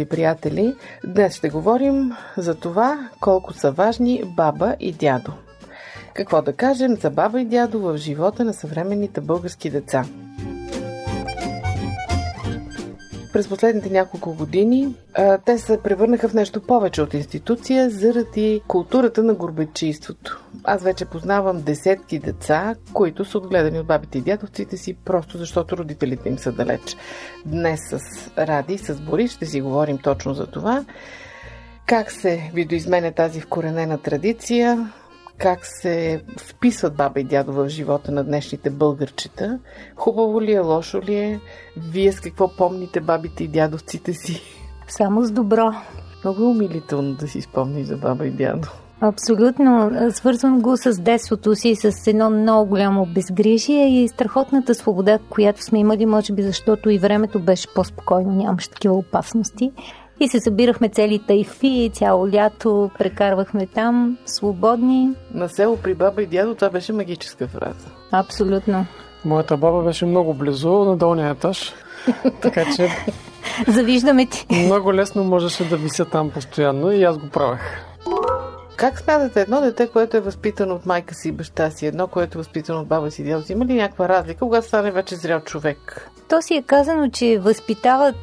скъпи приятели! Днес ще говорим за това колко са важни баба и дядо. Какво да кажем за баба и дядо в живота на съвременните български деца? През последните няколко години те се превърнаха в нещо повече от институция заради културата на горбечийството. Аз вече познавам десетки деца, които са отгледани от бабите и дядовците си, просто защото родителите им са далеч. Днес с Ради, с Борис ще си говорим точно за това. Как се видоизменя тази вкоренена традиция, как се вписват баба и дядо в живота на днешните българчета. Хубаво ли е, лошо ли е? Вие с какво помните бабите и дядовците си? Само с добро. Много е умилително да си спомниш за баба и дядо. Абсолютно. Свързвам го с детството си, с едно много голямо безгрижие и страхотната свобода, която сме имали, може би защото и времето беше по-спокойно, нямаше такива опасности. И се събирахме цели тайфи, цяло лято прекарвахме там, свободни. На село при баба и дядо това беше магическа фраза. Абсолютно. Моята баба беше много близо на долния етаж, така че Завиждаме ти. много лесно можеше да вися там постоянно и аз го правех. Как смятате едно дете, което е възпитано от майка си и баща си, едно, което е възпитано от баба си и дядо си, има ли някаква разлика, когато стане вече зрял човек? То си е казано, че възпитават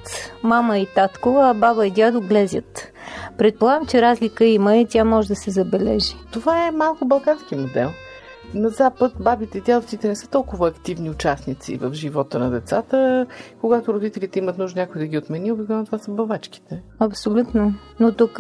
мама и татко, а баба и дядо глезят. Предполагам, че разлика има и тя може да се забележи. Това е малко балкански модел. На Запад бабите и дядовците не са толкова активни участници в живота на децата. Когато родителите имат нужда някой да ги отмени, обикновено това са бавачките. Абсолютно. Но тук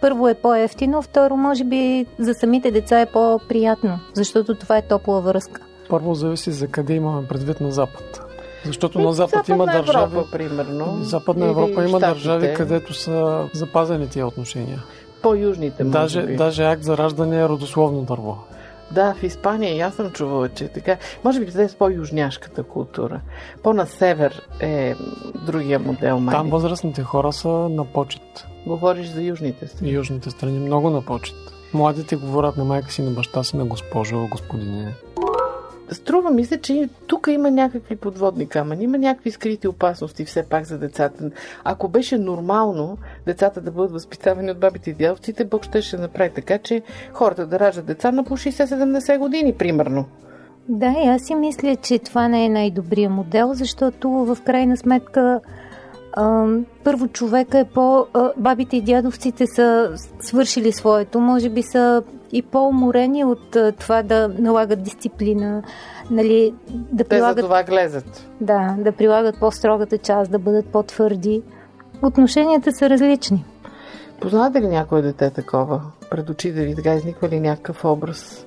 първо е по-ефтино, второ може би за самите деца е по-приятно, защото това е топла връзка. Първо зависи за къде имаме предвид на Запад. Защото И на Запад Западна има държави... Европа, примерно. Западна Европа има Щатите. държави, където са запазени тия отношения. По-южните, може Даже, би. даже акт за раждане е родословно дърво. Да, в Испания и аз съм чувала, че така. Може би това е с по-южняшката култура. По-на север е другия модел, май. Там възрастните хора са на почет. Говориш за южните страни. Южните страни много на почет. Младите говорят на майка си, на баща си, на госпожо, господине. Струва ми се, че тук има някакви подводни камъни, има някакви скрити опасности все пак за децата. Ако беше нормално децата да бъдат възпитавани от бабите и дядовците, Бог ще ще направи така, че хората да раждат деца на по 60-70 години, примерно. Да, и аз си мисля, че това не е най-добрият модел, защото в крайна сметка първо човека е по... Бабите и дядовците са свършили своето, може би са и по-уморени от това да налагат дисциплина, нали, да Те за това глезат. да, да прилагат по-строгата част, да бъдат по-твърди. Отношенията са различни. Познавате ли някое дете такова? Пред очите ви така изниква ли някакъв образ,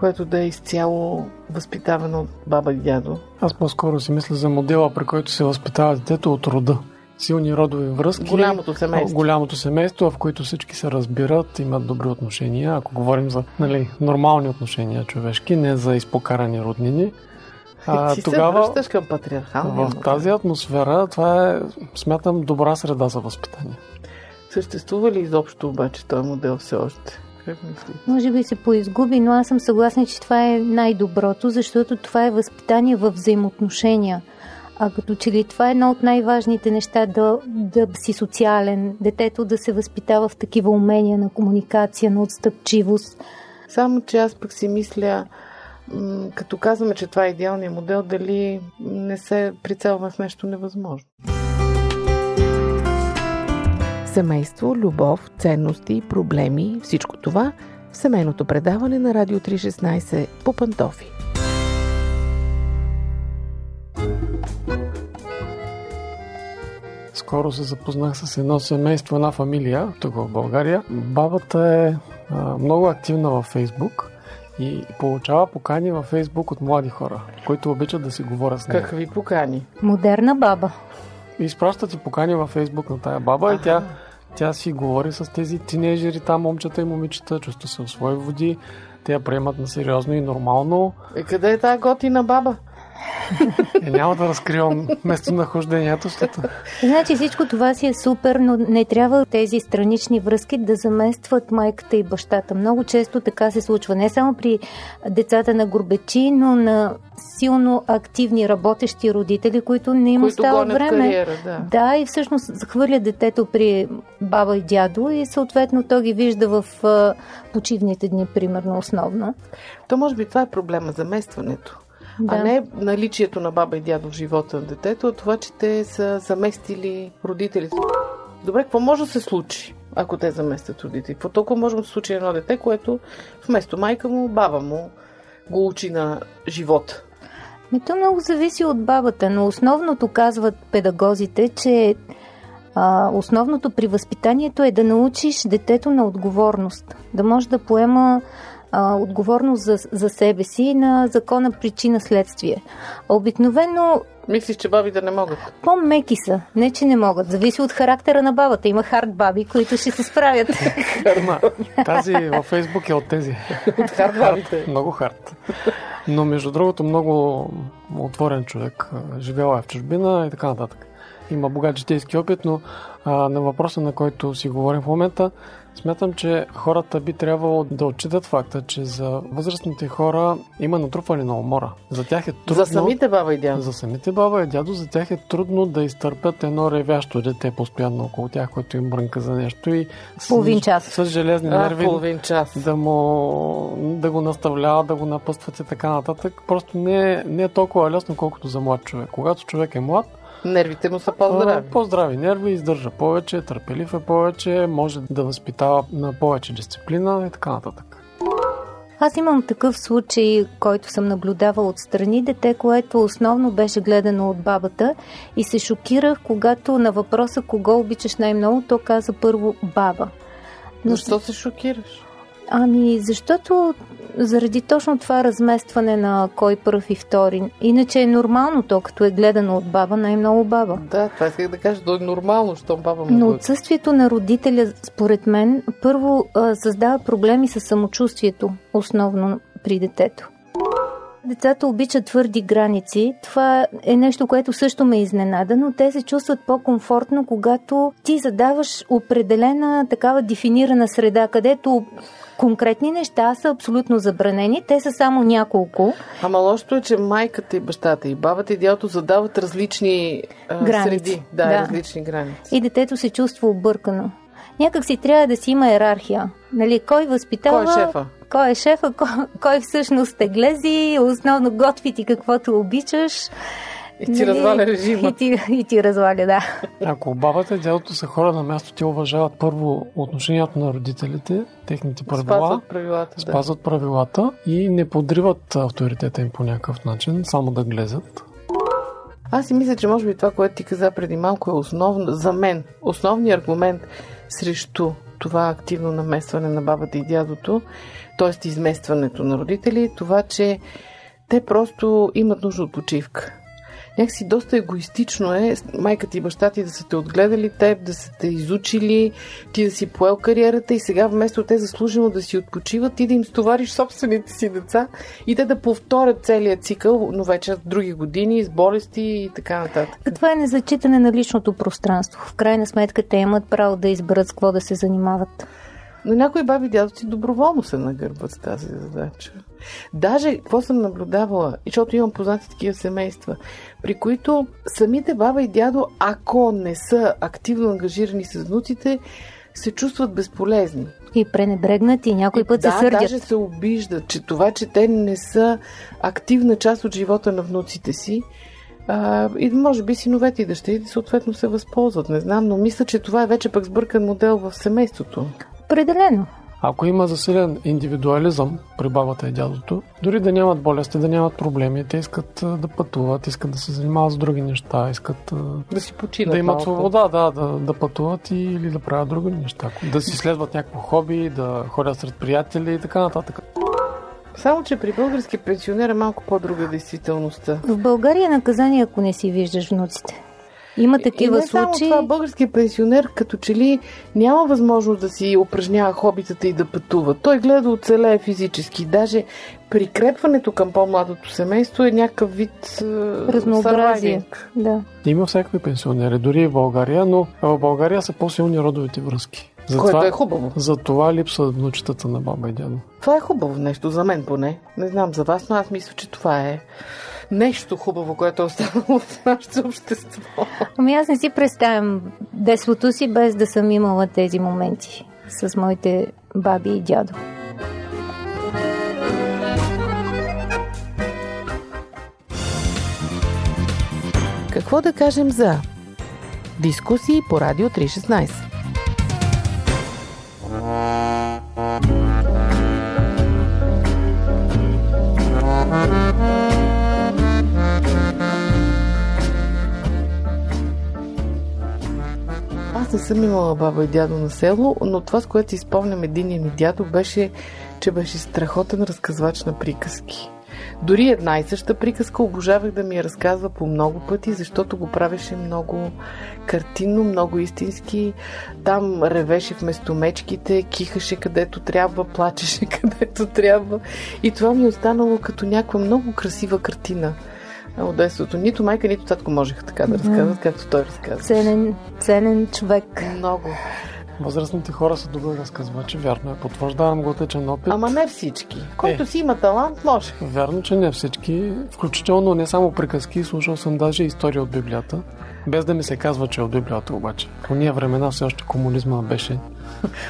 което да е изцяло възпитавано от баба и дядо? Аз по-скоро си мисля за модела, при който се възпитава детето от рода. Силни родови връзки. Голямото семейство. Голямото семейство, в което всички се разбират, имат добри отношения. Ако говорим за нали, нормални отношения човешки, не за изпокарани роднини. А, Ти тогава се връщаш към патриархалния в модел. тази атмосфера това е, смятам, добра среда за възпитание. Съществува ли изобщо обаче този модел все още? Може би се поизгуби, но аз съм съгласна, че това е най-доброто, защото това е възпитание в взаимоотношения. А като че ли това е едно от най-важните неща да, да си социален, детето да се възпитава в такива умения на комуникация, на отстъпчивост. Само, че аз пък си мисля, като казваме, че това е идеалният модел, дали не се прицелваме в нещо невъзможно. Семейство, любов, ценности, проблеми, всичко това в семейното предаване на Радио 316 по Пантофи. Скоро се запознах с едно семейство, една фамилия, тук в България. Бабата е а, много активна във Фейсбук и получава покани във Фейсбук от млади хора, които обичат да си говорят с нея. Какви покани? Модерна баба. И изпращат си покани във Фейсбук на тая баба и тя, тя си говори с тези тинейджери, там момчета и момичета, чувства се в свои води, те я приемат на сериозно и нормално. Е, къде е тази готина баба? Е, няма да разкривам местонахождението, защото Значи всичко това си е супер, но не трябва тези странични връзки да заместват майката и бащата. Много често така се случва. Не само при децата на горбечи, но на силно активни работещи родители, които не им остава време. кариера, да. Да, и всъщност захвърлят детето при баба и дядо и съответно то ги вижда в почивните дни, примерно, основно. То може би това е проблема, заместването. Да. А не наличието на баба и дядо в живота на детето, а това, че те са заместили родителите. Добре, какво може да се случи, ако те заместят родители? Какво толкова може да се случи едно дете, което вместо майка му, баба му го учи на живота? Ми то много зависи от бабата, но основното казват педагозите, че а, основното при възпитанието е да научиш детето на отговорност, да може да поема а, отговорност за, за себе си и на закона причина-следствие. Обикновено Мислиш, че бабите не могат? по-меки са, не че не могат. Зависи от характера на бабата. Има хард баби, които ще се справят. Ма, тази във Фейсбук е от тези. От хард бабите. Много хард. Но между другото много отворен човек. Живяла е в чужбина и така нататък. Има богат житейски опит, но а, на въпроса, на който си говорим в момента, смятам, че хората би трябвало да отчитат факта, че за възрастните хора има натрупване на умора. За тях е трудно... За самите баба и дядо. За самите баба и дядо, за тях е трудно да изтърпят едно ревящо дете постоянно около тях, което им брънка за нещо и с, Половин час. с железни А, нерви половин час. да му да го наставляват, да го напъстват и така нататък. Просто не е, не е толкова лесно, колкото за млад човек. Когато човек е млад, Нервите му са по-здрави. по-здрави нерви, издържа повече, търпелив е повече, може да възпитава на повече дисциплина и така нататък. Аз имам такъв случай, който съм наблюдавал отстрани, дете, което основно беше гледано от бабата и се шокирах, когато на въпроса кого обичаш най-много, то каза първо баба. Но Защо се шокираш? Ами, защото заради точно това разместване на кой пръв и втори. Иначе е нормално то, като е гледано от баба, най-много баба. Да, това исках да кажа. То е нормално, щом баба му Но го- отсъствието на родителя, според мен, първо създава проблеми с самочувствието, основно при детето. Децата обичат твърди граници. Това е нещо, което също ме изненада, но те се чувстват по-комфортно, когато ти задаваш определена такава дефинирана среда, където конкретни неща са абсолютно забранени. Те са само няколко. Ама лошото е, че майката и бащата и бабата и дядото задават различни а, Граници. среди. Да, Да. различни граници. И детето се чувства объркано. Някак си трябва да си има иерархия. Нали, кой възпитава? Кой е шефа? Кой е шефа? Кой, кой всъщност те глези? Основно готви ти каквото обичаш. И ти разваля режима. И ти, и ти разваля, да. Ако бабата и дядото са хора на място, те уважават първо отношението на родителите, техните правила, Спазват правилата. Да. спазват правилата и не подриват авторитета им по някакъв начин, само да глезат. Аз си мисля, че може би това, което ти каза преди малко е основно, за мен, основният аргумент срещу това активно наместване на бабата и дядото, т.е. изместването на родители, е това, че те просто имат нужда от почивка. Някакси доста егоистично е майка и баща ти да са те отгледали теб, да са те изучили, ти да си поел кариерата и сега вместо те заслужено да си отпочиват, ти да им стовариш собствените си деца и те да повторят целият цикъл, но вече с други години, с болести и така нататък. Това е незачитане на личното пространство. В крайна сметка те имат право да изберат с какво да се занимават. Но някои баби и дядовци доброволно се нагърбват с тази задача. Даже, какво съм наблюдавала, и защото имам познати такива семейства, при които самите баба и дядо, ако не са активно ангажирани с внуците, се чувстват безполезни. И пренебрегнат и някой път да, се сърдят. даже се обиждат, че това, че те не са активна част от живота на внуците си, а, и може би синовете и дъщерите съответно се възползват. Не знам, но мисля, че това е вече пък сбъркан модел в семейството. Определено. Ако има засилен индивидуализъм при бабата и дядото, дори да нямат болести, да нямат проблеми, те искат да пътуват, искат да се занимават с други неща, искат Да си починат да имат малко. свобода, да, да, да пътуват и, или да правят други неща. Да си следват някакво хоби, да ходят сред приятели и така нататък. Само, че при български пенсионер е малко по-друга действителността. В България е наказание, ако не си виждаш внуците. Има такива и не само случаи. това, българският пенсионер като че ли няма възможност да си упражнява хобитата и да пътува. Той гледа да оцелее физически. Даже прикрепването към по-младото семейство е някакъв вид е, Разнообразие. Да. Има всякакви пенсионери, дори и в България, но в България са по-силни родовите връзки. Което е Затова, хубаво. за това липсват внучетата на баба и дядо. Това е хубаво нещо, за мен поне. Не знам за вас, но аз мисля, че това е нещо хубаво, което е останало в нашето общество. Ами аз не си представям детството си без да съм имала тези моменти с моите баби и дядо. Какво да кажем за дискусии по Радио 316? Съм имала баба и дядо на село, но това, с което си спомням ми дядо, беше, че беше страхотен разказвач на приказки. Дори една и съща приказка обожавах да ми я разказва по много пъти, защото го правеше много картинно, много истински. Там ревеше вместо мечките, кихаше където трябва, плачеше където трябва. И това ми е останало като някаква много красива картина от детството. Нито майка, нито татко можеха така да разказват, както той разказва. Ценен, ценен човек. Много. Възрастните хора са добри разказвачи, вярно е. Потвърждавам го течен опит. Ама не всички. Който Е. си има талант, може. Вярно, че не всички, включително не само приказки, слушал съм даже истории от Библията. Без да ми се казва, че е от Библията обаче. По ния времена все още комунизма беше.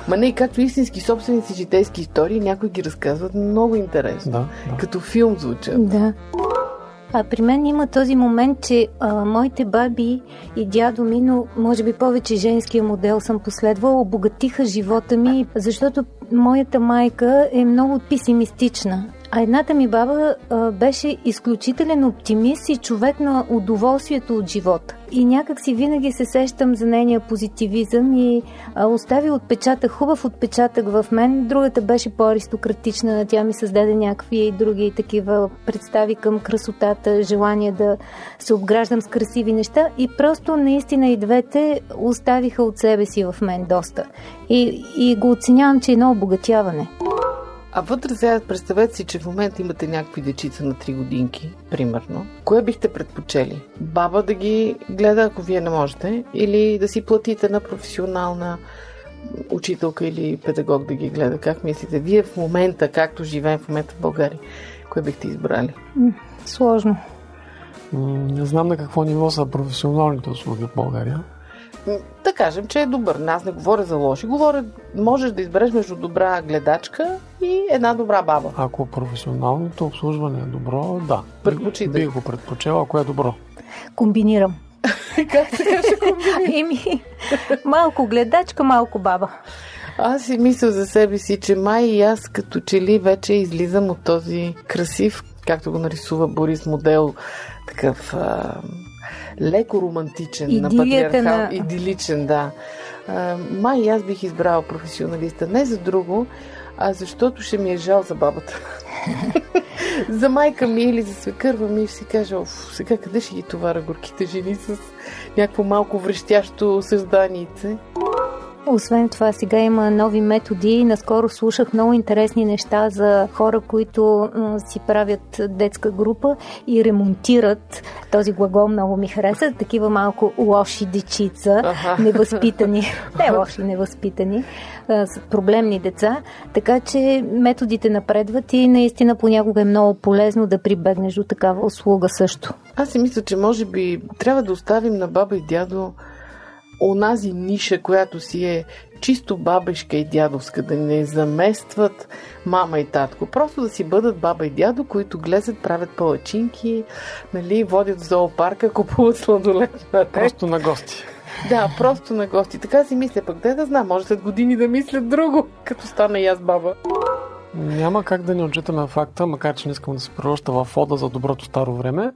Ма не, както истински собственици житейски истории, някои ги разказват много интересно. Да, да. Като филм звучат. Да. А при мен има този момент, че а, моите баби и дядо ми, но може би повече женския модел съм последвала, обогатиха живота ми, защото моята майка е много песимистична. А едната ми баба а, беше изключителен оптимист и човек на удоволствието от живота. И някак си винаги се сещам за нейния позитивизъм и а, остави отпечатък, хубав отпечатък в мен. Другата беше по-аристократична, тя ми създаде някакви други такива представи към красотата, желание да се обграждам с красиви неща и просто наистина и двете оставиха от себе си в мен доста. И, и го оценявам, че е едно обогатяване. А вътре сега представете си, че в момента имате някакви дечица на 3 годинки, примерно. Кое бихте предпочели? Баба да ги гледа, ако вие не можете, или да си платите на професионална учителка или педагог да ги гледа? Как мислите? Вие в момента, както живеем в момента в България, кое бихте избрали? Сложно. Не знам на какво ниво са професионалните услуги в България. Да кажем, че е добър. Аз не говоря за лоши. Говоря, можеш да избереш между добра гледачка и една добра баба. Ако професионалното обслужване е добро, да. Предпочитай. Бих го предпочел, ако е добро. Комбинирам. как се каже? Еми, малко гледачка, малко баба. Аз си мисля за себе си, че май и аз като че ли вече излизам от този красив, както го нарисува Борис модел, такъв а, леко романтичен на Идилията патриархал. на- Идиличен, да. А, май аз бих избрала професионалиста. Не за друго, а защото ще ми е жал за бабата. за майка ми или за свекърва ми ще си кажа, оф, сега къде ще ги товара горките жени с някакво малко врещящо създанице. Освен това, сега има нови методи. Наскоро слушах много интересни неща за хора, които си правят детска група и ремонтират. Този глагол много ми хареса. Такива малко лоши дечица, Аха. невъзпитани. Не лоши, невъзпитани. с проблемни деца. Така че методите напредват и наистина понякога е много полезно да прибегнеш до такава услуга също. Аз си мисля, че може би трябва да оставим на баба и дядо онази ниша, която си е чисто бабешка и дядовска, да не заместват мама и татко. Просто да си бъдат баба и дядо, които глезат, правят палачинки, нали, водят в зоопарка, купуват сладолет на. Просто на гости. Да, просто на гости. Така си мисля, пък де да знам, може след години да мислят друго, като стана и аз баба. Няма как да не отчитаме факта, макар че не искам да се превръща в фода за доброто старо време,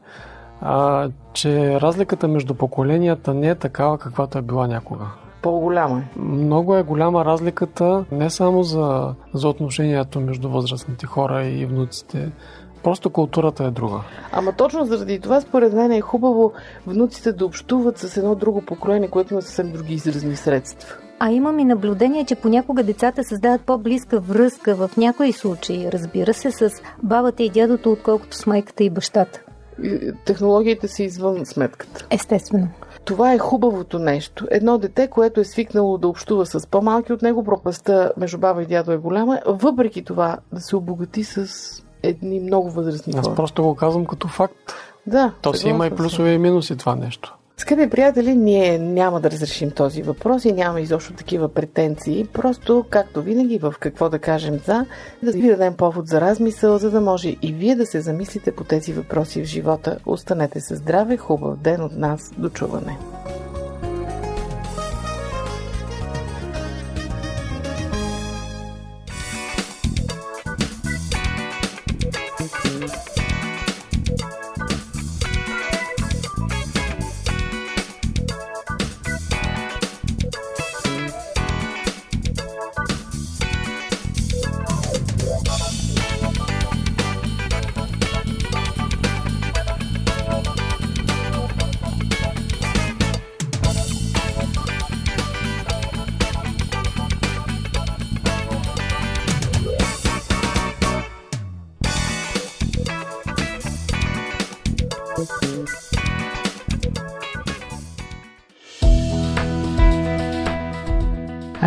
а, че разликата между поколенията не е такава, каквато е била някога. По-голяма е. Много е голяма разликата не само за, за отношението между възрастните хора и внуците. Просто културата е друга. Ама точно заради това, според мен е хубаво внуците да общуват с едно друго покроение, което има съвсем други изразни средства. А имам и наблюдение, че понякога децата създават по-близка връзка в някои случаи, разбира се, с бабата и дядото, отколкото с майката и бащата. Технологиите са извън сметката. Естествено. Това е хубавото нещо. Едно дете, което е свикнало да общува с по-малки от него, пропаста между баба и дядо е голяма, въпреки това да се обогати с едни много възрастни Аз хора. просто го казвам като факт. Да, То си има и плюсове и минуси това нещо. Скъпи приятели, ние няма да разрешим този въпрос и няма изобщо такива претенции. Просто, както винаги, в какво да кажем за, да ви дадем повод за размисъл, за да може и вие да се замислите по тези въпроси в живота. Останете със здраве, хубав ден от нас. До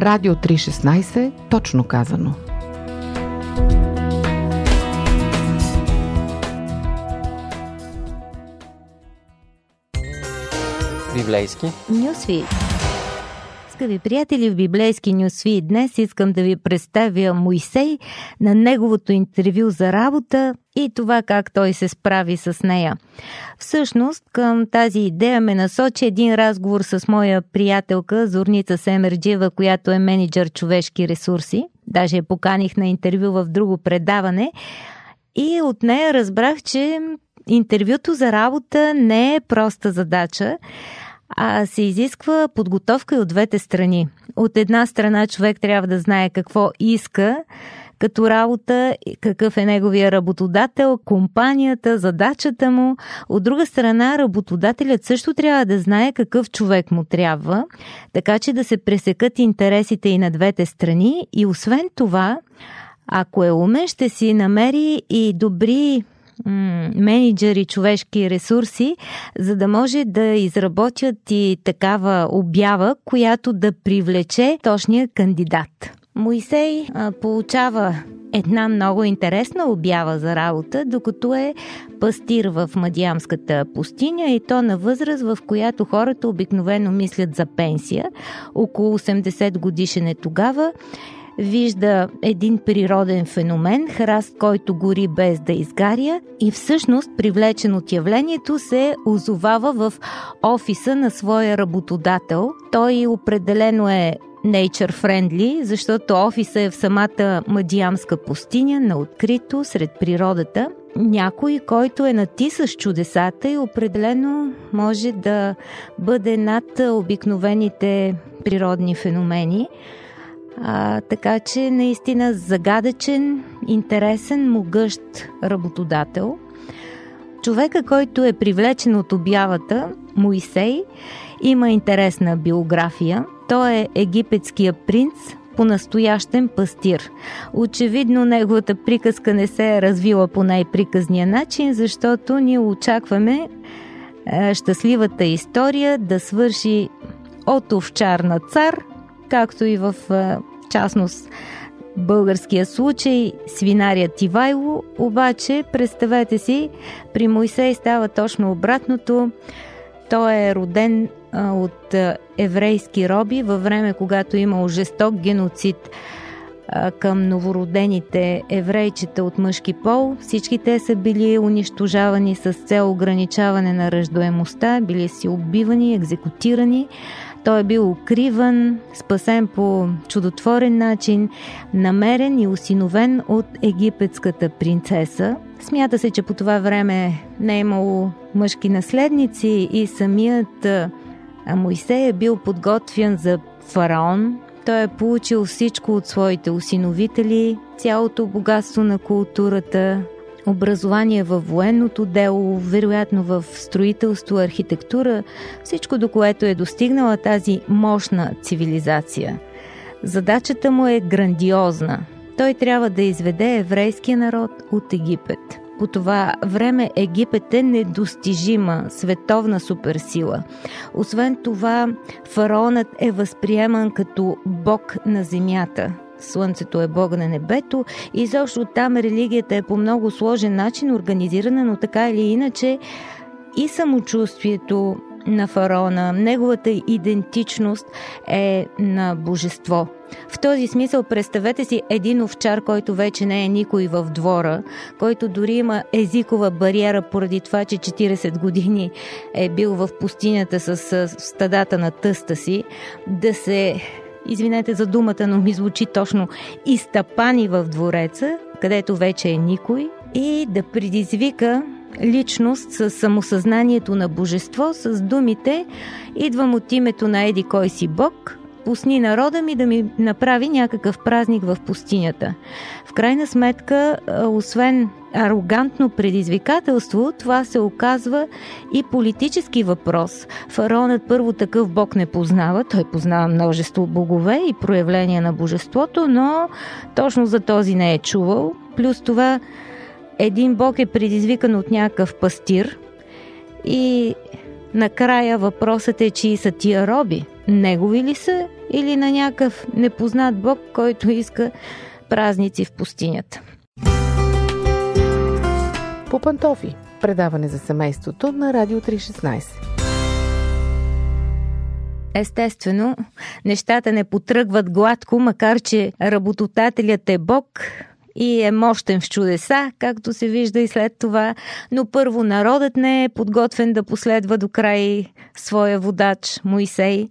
Радио 316, точно казано. Библейски. Нюсвит. Скъпи приятели, в библейски Нюсвит днес искам да ви представя Моисей на неговото интервю за работа и това как той се справи с нея. Всъщност, към тази идея ме насочи един разговор с моя приятелка Зорница Семерджиева, която е менеджер човешки ресурси. Даже я поканих на интервю в друго предаване. И от нея разбрах, че интервюто за работа не е проста задача, а се изисква подготовка и от двете страни. От една страна човек трябва да знае какво иска като работа, какъв е неговия работодател, компанията, задачата му. От друга страна, работодателят също трябва да знае какъв човек му трябва, така че да се пресекат интересите и на двете страни. И освен това, ако е умен, ще си намери и добри м- менеджери човешки ресурси, за да може да изработят и такава обява, която да привлече точния кандидат. Моисей а, получава една много интересна обява за работа, докато е пастир в Мадиамската пустиня и то на възраст, в която хората обикновено мислят за пенсия. Около 80 годишен е тогава вижда един природен феномен, храст, който гори без да изгаря и всъщност, привлечен от явлението, се озовава в офиса на своя работодател. Той определено е nature friendly, защото офиса е в самата Мадиамска пустиня, на открито, сред природата. Някой, който е натисащ чудесата и определено може да бъде над обикновените природни феномени. А, така че наистина загадъчен, интересен, могъщ работодател. Човека, който е привлечен от обявата, Моисей, има интересна биография. Той е египетския принц, по-настоящен пастир. Очевидно неговата приказка не се е развила по най-приказния начин, защото ние очакваме е, щастливата история да свърши от овчар на цар, както и в е, частност българския случай свинарият Ивайло, обаче представете си, при Моисей става точно обратното. Той е роден от еврейски роби във време, когато имал жесток геноцид към новородените еврейчета от мъжки пол. Всички те са били унищожавани с цел ограничаване на ръждоемостта, били си убивани, екзекутирани. Той е бил укриван, спасен по чудотворен начин, намерен и осиновен от египетската принцеса. Смята се, че по това време не е имало мъжки наследници и самият Моисей е бил подготвян за фараон. Той е получил всичко от своите осиновители, цялото богатство на културата, образование в военното дело, вероятно в строителство, архитектура, всичко до което е достигнала тази мощна цивилизация. Задачата му е грандиозна. Той трябва да изведе еврейския народ от Египет. По това време Египет е недостижима световна суперсила. Освен това, фараонът е възприеман като бог на земята – Слънцето е Бог на небето и защо там религията е по много сложен начин организирана, но така или иначе и самочувствието на фараона, неговата идентичност е на божество. В този смисъл представете си един овчар, който вече не е никой в двора, който дори има езикова бариера поради това, че 40 години е бил в пустинята с стадата на тъста си, да се извинете за думата, но ми звучи точно, изтъпани в двореца, където вече е никой, и да предизвика личност с самосъзнанието на божество, с думите «Идвам от името на Еди кой си Бог», пусни народа ми да ми направи някакъв празник в пустинята. В крайна сметка, освен арогантно предизвикателство, това се оказва и политически въпрос. Фараонът първо такъв бог не познава, той познава множество богове и проявления на божеството, но точно за този не е чувал. Плюс това, един бог е предизвикан от някакъв пастир и накрая въпросът е, чии са тия роби. Негови ли са или на някакъв непознат бог, който иска празници в пустинята? По пантофи. Предаване за семейството на Радио 316. Естествено, нещата не потръгват гладко, макар че работодателят е Бог и е мощен в чудеса, както се вижда и след това, но първо народът не е подготвен да последва до край своя водач Моисей.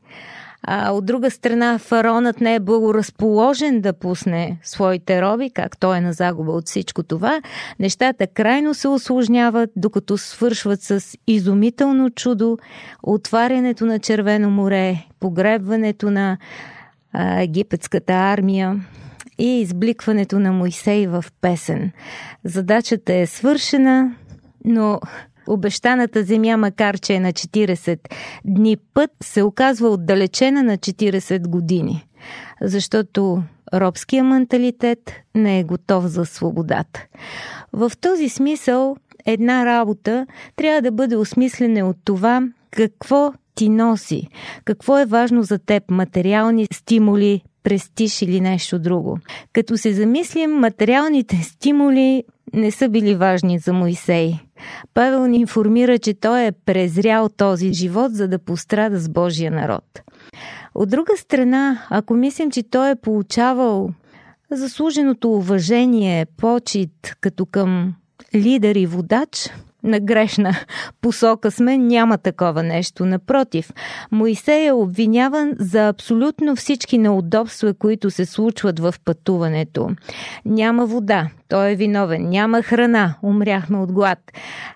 А от друга страна, фараонът не е благоразположен да пусне своите роби, как той е на загуба от всичко това. Нещата крайно се осложняват, докато свършват с изумително чудо, отварянето на Червено море, погребването на а, египетската армия и избликването на Моисей в песен. Задачата е свършена, но Обещаната земя, макар че е на 40 дни път, се оказва отдалечена на 40 години, защото робския менталитет не е готов за свободата. В този смисъл една работа трябва да бъде осмислена от това какво ти носи, какво е важно за теб, материални стимули, престиж или нещо друго. Като се замислим, материалните стимули не са били важни за Моисей. Павел ни информира, че той е презрял този живот, за да пострада с Божия народ. От друга страна, ако мислим, че той е получавал заслуженото уважение, почет като към лидер и водач, на грешна посока сме, няма такова нещо. Напротив, Моисей е обвиняван за абсолютно всички неудобства, които се случват в пътуването. Няма вода, той е виновен. Няма храна, умряхме от глад.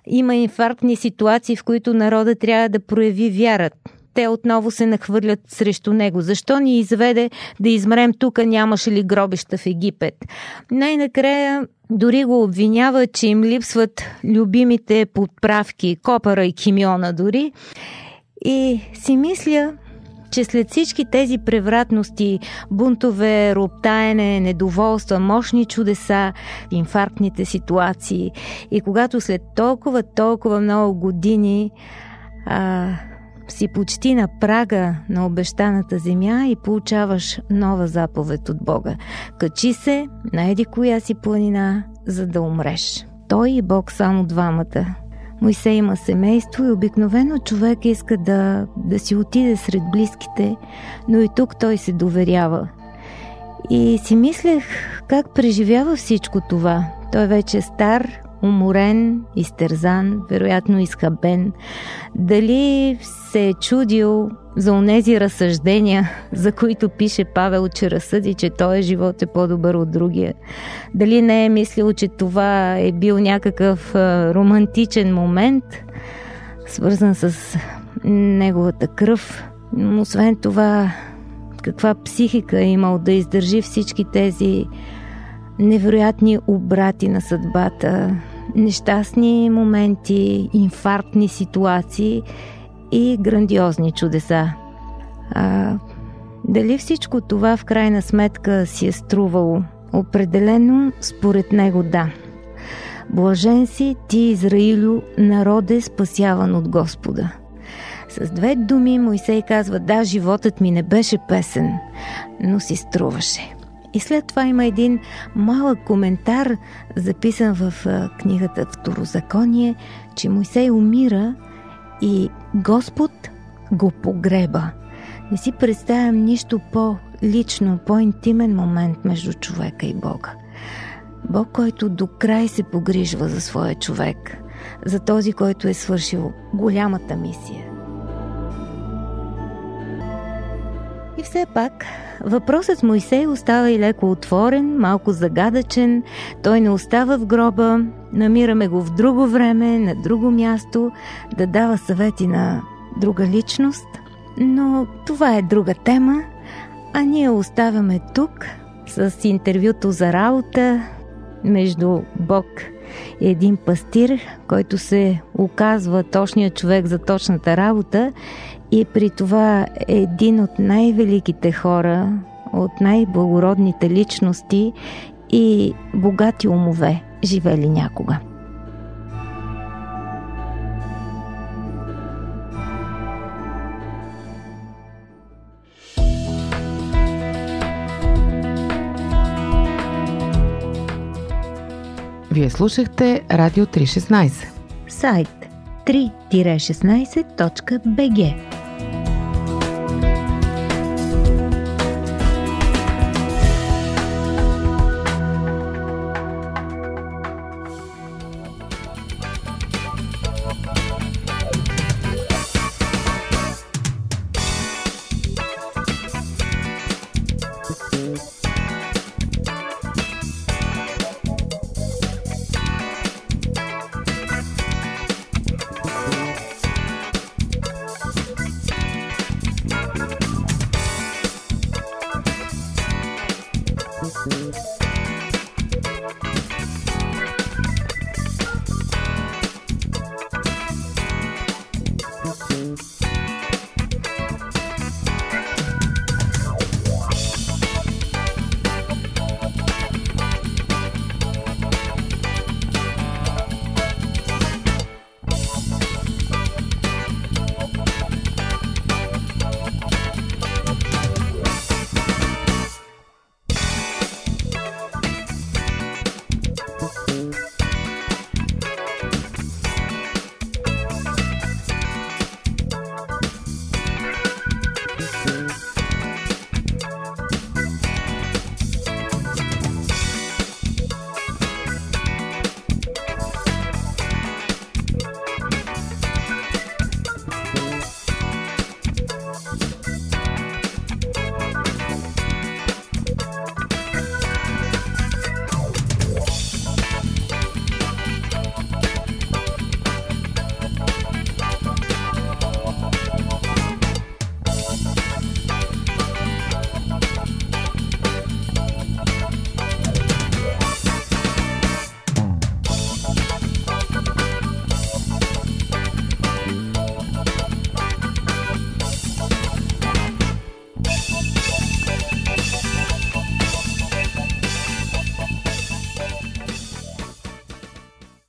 Има инфарктни ситуации, в които народа трябва да прояви вярат те отново се нахвърлят срещу него. Защо ни изведе да измрем тук, нямаше ли гробища в Египет? Най-накрая дори го обвинява, че им липсват любимите подправки, копара и кимиона дори. И си мисля, че след всички тези превратности, бунтове, роптаене, недоволства, мощни чудеса, инфарктните ситуации и когато след толкова, толкова много години а, си почти на прага на обещаната земя и получаваш нова заповед от Бога. Качи се, найди коя си планина, за да умреш. Той и Бог само двамата. Моисей има семейство и обикновено човек иска да, да си отиде сред близките, но и тук той се доверява. И си мислех как преживява всичко това. Той вече е стар, уморен, изтерзан, вероятно изхабен. Дали се е чудил за онези разсъждения, за които пише Павел, че разсъди, че този живот е по-добър от другия. Дали не е мислил, че това е бил някакъв романтичен момент, свързан с неговата кръв. Освен това, каква психика е имал да издържи всички тези невероятни обрати на съдбата, нещастни моменти, инфарктни ситуации и грандиозни чудеса. А, дали всичко това в крайна сметка си е струвало? Определено, според него да. Блажен си ти, Израилю, народе спасяван от Господа. С две думи Моисей казва, да, животът ми не беше песен, но си струваше. И след това има един малък коментар, записан в книгата Второзаконие, че Мойсей умира и Господ го погреба. Не си представям нищо по-лично, по-интимен момент между човека и Бога. Бог, който до край се погрижва за своя човек, за този, който е свършил голямата мисия. Все пак, въпросът Моисей остава и леко отворен, малко загадъчен. Той не остава в гроба, намираме го в друго време, на друго място, да дава съвети на друга личност. Но това е друга тема, а ние оставяме тук с интервюто за работа между Бог и един пастир, който се оказва точният човек за точната работа и при това е един от най-великите хора, от най-благородните личности и богати умове, живели някога. Вие слушахте Радио 316. Сайт 3-16.bg